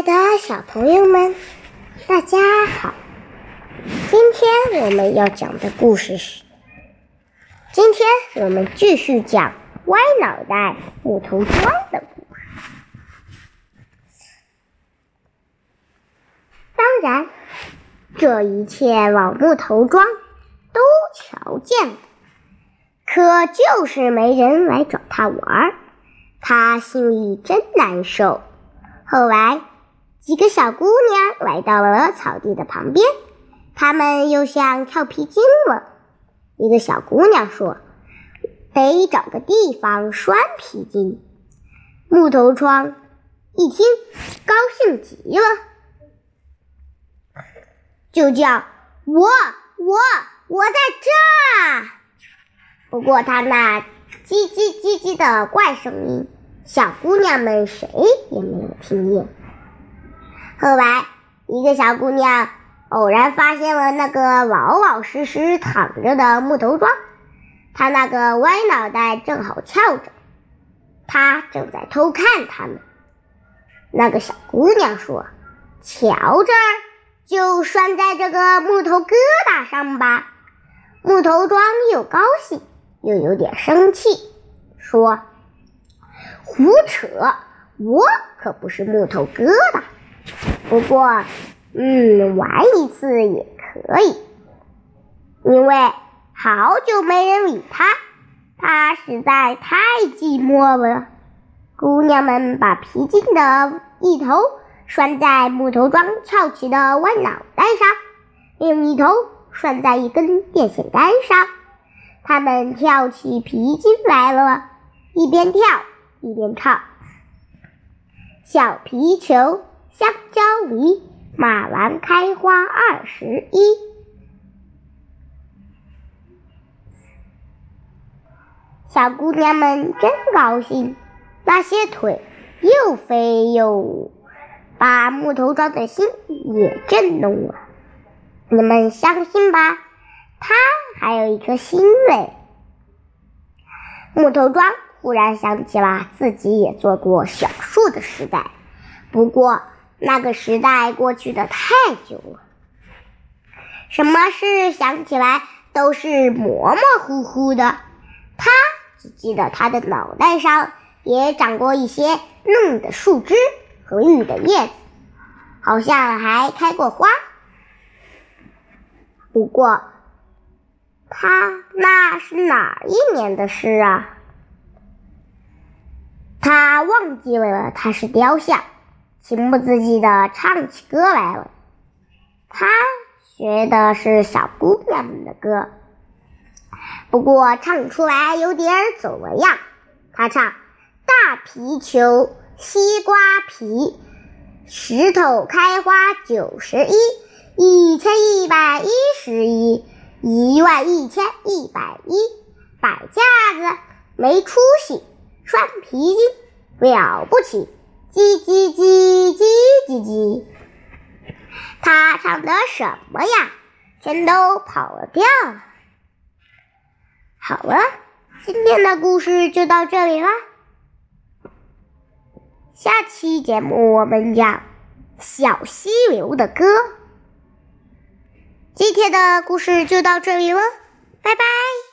爱的小朋友们，大家好！今天我们要讲的故事是：今天我们继续讲歪脑袋木头桩的故事。当然，这一切老木头桩都瞧见了，可就是没人来找他玩儿，他心里真难受。后来。几个小姑娘来到了草地的旁边，她们又想跳皮筋了。一个小姑娘说：“得找个地方拴皮筋。”木头桩一听，高兴极了，就叫：“我我我在这儿！”不过他那叽叽叽叽的怪声音，小姑娘们谁也没有听见。后来，一个小姑娘偶然发现了那个老老实实躺着的木头桩，她那个歪脑袋正好翘着，她正在偷看他们。那个小姑娘说：“瞧这儿，就拴在这个木头疙瘩上吧。”木头桩又高兴又有点生气，说：“胡扯！我可不是木头疙瘩。”不过，嗯，玩一次也可以，因为好久没人理他，他实在太寂寞了。姑娘们把皮筋的一头拴在木头桩翘起的歪脑袋上，另一头拴在一根电线杆上。他们跳起皮筋来了，一边跳一边唱：小皮球。香蕉梨，马兰开花二十一。小姑娘们真高兴，那些腿又飞又舞，把木头桩的心也震动了。你们相信吧，它还有一颗心嘞。木头桩忽然想起了自己也做过小树的时代，不过。那个时代过去的太久了，什么事想起来都是模模糊糊的。他只记得他的脑袋上也长过一些嫩的树枝和绿的叶子，好像还开过花。不过，他那是哪一年的事啊？他忘记了，他是雕像。情不自禁的唱起歌来了。他学的是小姑娘们的歌，不过唱出来有点走了样。他唱：“大皮球，西瓜皮，石头开花九十一，一千一百一十一，一万一千一百一，摆架子没出息，拴皮筋了不起。”叽叽叽叽叽叽，他唱的什么呀？全都跑了调了。好了，今天的故事就到这里了。下期节目我们讲《小溪流的歌》。今天的故事就到这里了，拜拜。